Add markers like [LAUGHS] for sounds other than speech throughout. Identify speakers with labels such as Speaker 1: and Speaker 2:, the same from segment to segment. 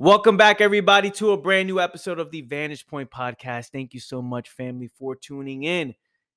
Speaker 1: Welcome back, everybody, to a brand new episode of the Vantage Point Podcast. Thank you so much, family, for tuning in.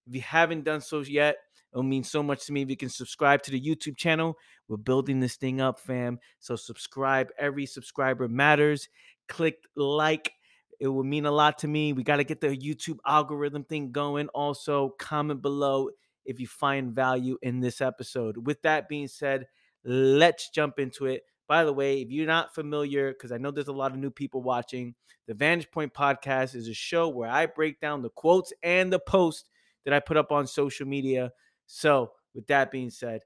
Speaker 1: If you haven't done so yet, it'll mean so much to me if you can subscribe to the YouTube channel. We're building this thing up, fam. So subscribe. Every subscriber matters. Click like. It will mean a lot to me. We got to get the YouTube algorithm thing going. Also, comment below if you find value in this episode. With that being said, let's jump into it. By the way, if you're not familiar, because I know there's a lot of new people watching, the Vantage Point podcast is a show where I break down the quotes and the posts that I put up on social media. So, with that being said,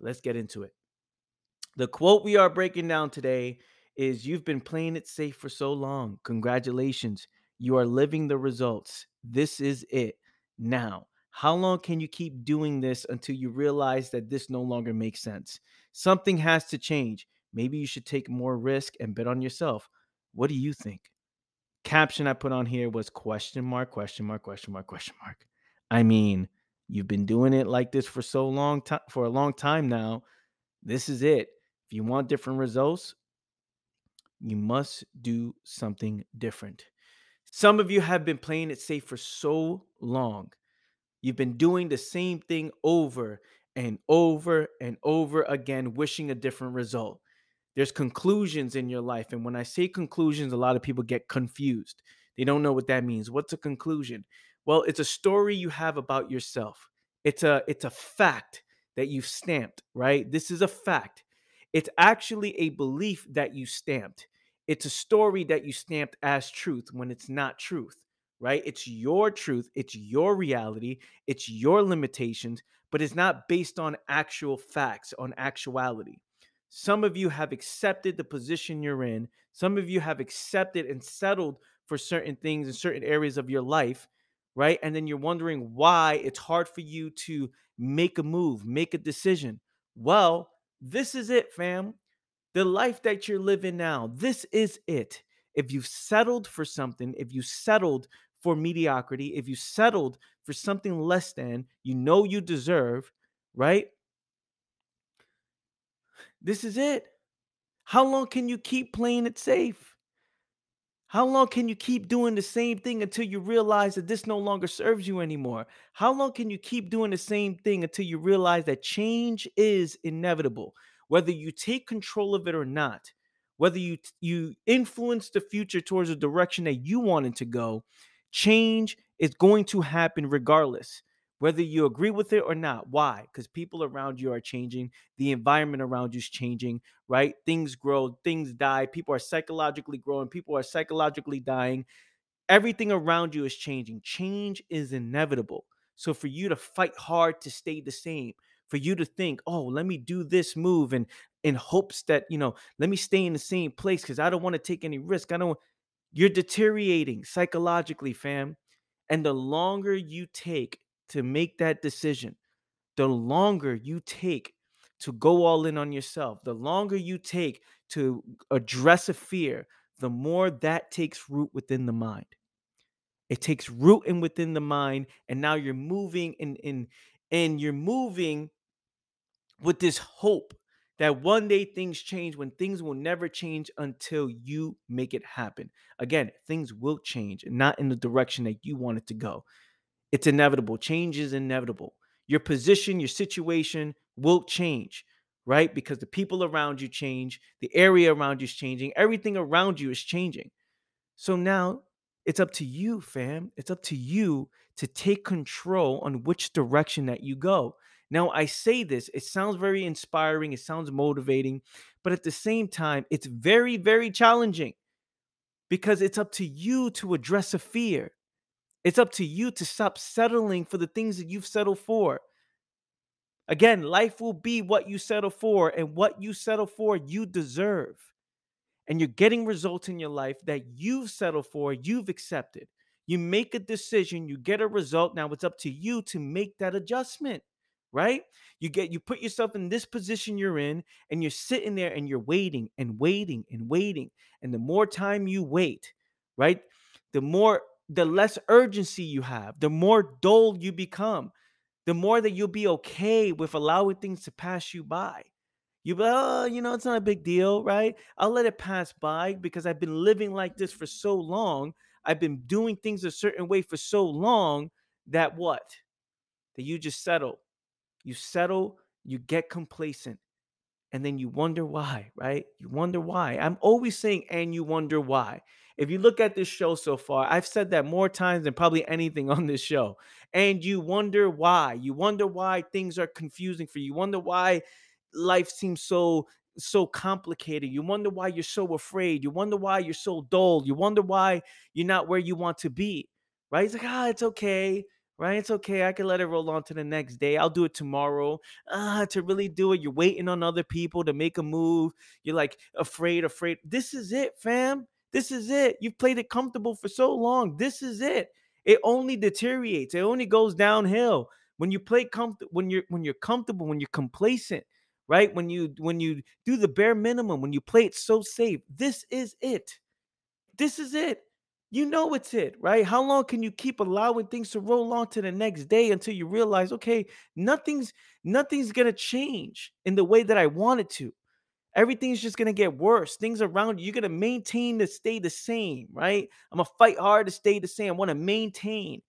Speaker 1: let's get into it. The quote we are breaking down today is You've been playing it safe for so long. Congratulations. You are living the results. This is it. Now, how long can you keep doing this until you realize that this no longer makes sense? Something has to change. Maybe you should take more risk and bet on yourself. What do you think? Caption I put on here was question mark, question mark, question mark, question mark. I mean, you've been doing it like this for so long time for a long time now. This is it. If you want different results, you must do something different. Some of you have been playing it safe for so long. You've been doing the same thing over and over and over again, wishing a different result. There's conclusions in your life. And when I say conclusions, a lot of people get confused. They don't know what that means. What's a conclusion? Well, it's a story you have about yourself. It's a it's a fact that you've stamped, right? This is a fact. It's actually a belief that you stamped. It's a story that you stamped as truth when it's not truth, right? It's your truth, it's your reality, it's your limitations, but it's not based on actual facts, on actuality. Some of you have accepted the position you're in. Some of you have accepted and settled for certain things in certain areas of your life, right? And then you're wondering why it's hard for you to make a move, make a decision. Well, this is it, fam. The life that you're living now, this is it. If you've settled for something, if you settled for mediocrity, if you settled for something less than you know you deserve, right? This is it. How long can you keep playing it safe? How long can you keep doing the same thing until you realize that this no longer serves you anymore? How long can you keep doing the same thing until you realize that change is inevitable, whether you take control of it or not? Whether you you influence the future towards a direction that you wanted to go, change is going to happen regardless whether you agree with it or not. Why? Because people around you are changing, the environment around you is changing, right? Things grow, things die, people are psychologically growing, people are psychologically dying. Everything around you is changing. Change is inevitable. So for you to fight hard to stay the same, for you to think, oh, let me do this move and in hopes that, you know, let me stay in the same place because I don't want to take any risk. I don't you're deteriorating psychologically, fam. And the longer you take to make that decision, the longer you take to go all in on yourself, the longer you take to address a fear, the more that takes root within the mind. It takes root in within the mind, and now you're moving and in and you're moving with this hope that one day things change when things will never change until you make it happen. Again, things will change, and not in the direction that you want it to go. It's inevitable. Change is inevitable. Your position, your situation will change, right? Because the people around you change, the area around you is changing, everything around you is changing. So now it's up to you, fam. It's up to you to take control on which direction that you go. Now, I say this, it sounds very inspiring, it sounds motivating, but at the same time, it's very, very challenging because it's up to you to address a fear. It's up to you to stop settling for the things that you've settled for. Again, life will be what you settle for, and what you settle for, you deserve. And you're getting results in your life that you've settled for, you've accepted. You make a decision, you get a result. Now it's up to you to make that adjustment, right? You get you put yourself in this position you're in, and you're sitting there and you're waiting and waiting and waiting. And the more time you wait, right? The more the less urgency you have, the more dull you become, the more that you'll be okay with allowing things to pass you by. You be, oh, you know, it's not a big deal, right? I'll let it pass by because I've been living like this for so long. I've been doing things a certain way for so long that what? That you just settle. You settle, you get complacent, and then you wonder why, right? You wonder why. I'm always saying, and you wonder why. If you look at this show so far, I've said that more times than probably anything [LAUGHS] on this show. And you wonder why. You wonder why things are confusing for you. You wonder why life seems so so complicated. You wonder why you're so afraid. You wonder why you're so dull. You wonder why you're not where you want to be. Right? It's like, ah, it's okay. Right? It's okay. I can let it roll on to the next day. I'll do it tomorrow. Ah, to really do it, you're waiting on other people to make a move. You're like afraid, afraid. This is it, fam. This is it. You've played it comfortable for so long. This is it. It only deteriorates. It only goes downhill when you play comfortable. When you're when you're comfortable. When you're complacent right? When you when you do the bare minimum, when you play it so safe, this is it. This is it. You know it's it, right? How long can you keep allowing things to roll on to the next day until you realize, okay, nothing's nothing's gonna change in the way that I want it to. Everything's just gonna get worse. Things around you, you're gonna maintain to stay the same, right? I'm gonna fight hard to stay the same. I want to maintain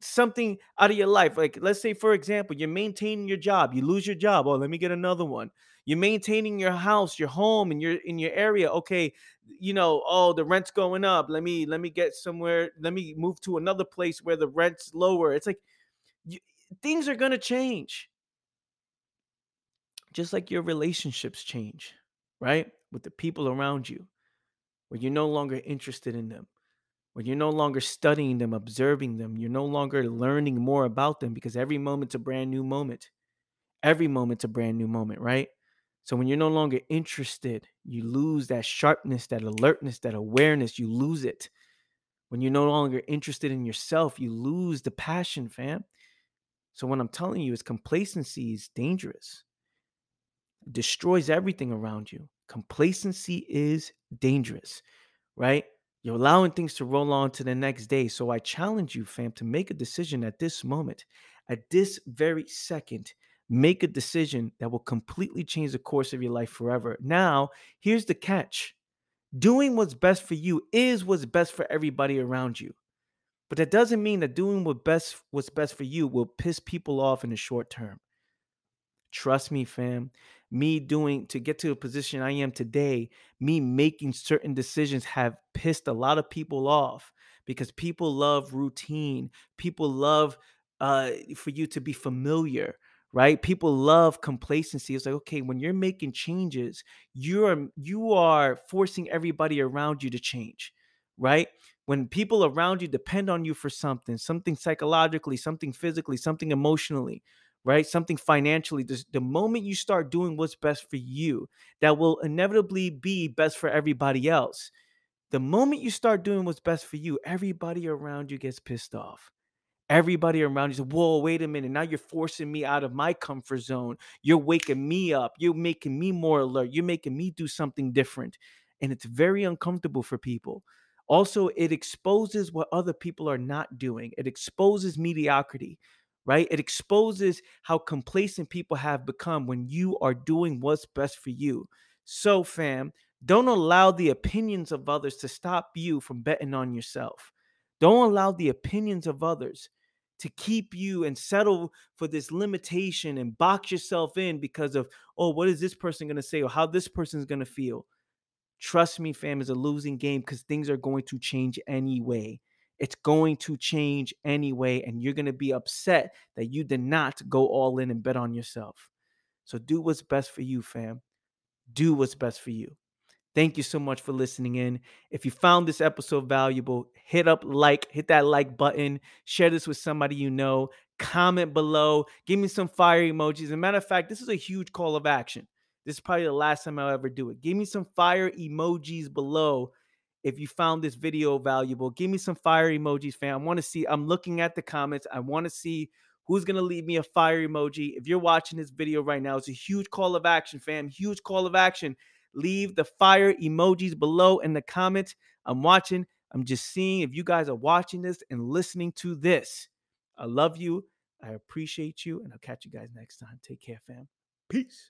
Speaker 1: something out of your life. Like, let's say, for example, you're maintaining your job, you lose your job. Oh, let me get another one. You're maintaining your house, your home, and your in your area. Okay, you know, oh, the rent's going up. Let me let me get somewhere. Let me move to another place where the rent's lower. It's like you, things are gonna change, just like your relationships change, right? With the people around you, where you're no longer interested in them when you're no longer studying them, observing them, you're no longer learning more about them because every moment's a brand new moment. Every moment's a brand new moment, right? So when you're no longer interested, you lose that sharpness, that alertness, that awareness, you lose it. When you're no longer interested in yourself, you lose the passion, fam. So what I'm telling you is complacency is dangerous. Destroys everything around you. Complacency is dangerous, right? You're allowing things to roll on to the next day. So I challenge you, fam, to make a decision at this moment, at this very second. Make a decision that will completely change the course of your life forever. Now, here's the catch doing what's best for you is what's best for everybody around you. But that doesn't mean that doing what best what's best for you will piss people off in the short term. Trust me, fam me doing to get to the position I am today, me making certain decisions have pissed a lot of people off because people love routine. People love uh, for you to be familiar, right? People love complacency. It's like, okay, when you're making changes, you're you are forcing everybody around you to change, right? When people around you depend on you for something, something psychologically, something physically, something emotionally, right? Something financially. The, moment you start doing what's best for you, that will inevitably be best for everybody else. The moment you start doing what's best for you, everybody around you gets pissed off. Everybody around you says, Whoa, wait a minute. Now you're forcing me out of my comfort zone. You're waking me up. You're making me more alert. You're making me do something different. And it's very uncomfortable for people. Also, it exposes what other people are not doing, it exposes mediocrity right? It exposes how complacent people have become when you are doing what's best for you. So, fam, don't allow the opinions of others to stop you from betting on yourself. Don't allow the opinions of others to keep you and settle for this limitation and box yourself in because of, oh, what is this person going to say or how this person is going to feel. Trust me, fam, is a losing game because things are going to change anyway. It's going to change anyway, and you're going to be upset that you did not go all in and bet on yourself. So do what's best for you, fam. Do what's best for you. Thank you so much for listening in. If you found this episode valuable, hit up like, hit that like button, share this with somebody you know, comment below, give me some fire emojis. As a matter of fact, this is a huge call of action. This is probably the last time I'll ever do it. Give me some fire emojis below if you found this video valuable. Give me some fire emojis, fam. I want to see, I'm looking at the comments. I want to see who's going to leave me a fire emoji. If you're watching this video right now, it's a huge call of action, fam. Huge call of action. Leave the fire emojis below in the comments. I'm watching. I'm just seeing if you guys are watching this and listening to this. I love you. I appreciate you. And I'll catch you guys next time. Take care, fam. Peace.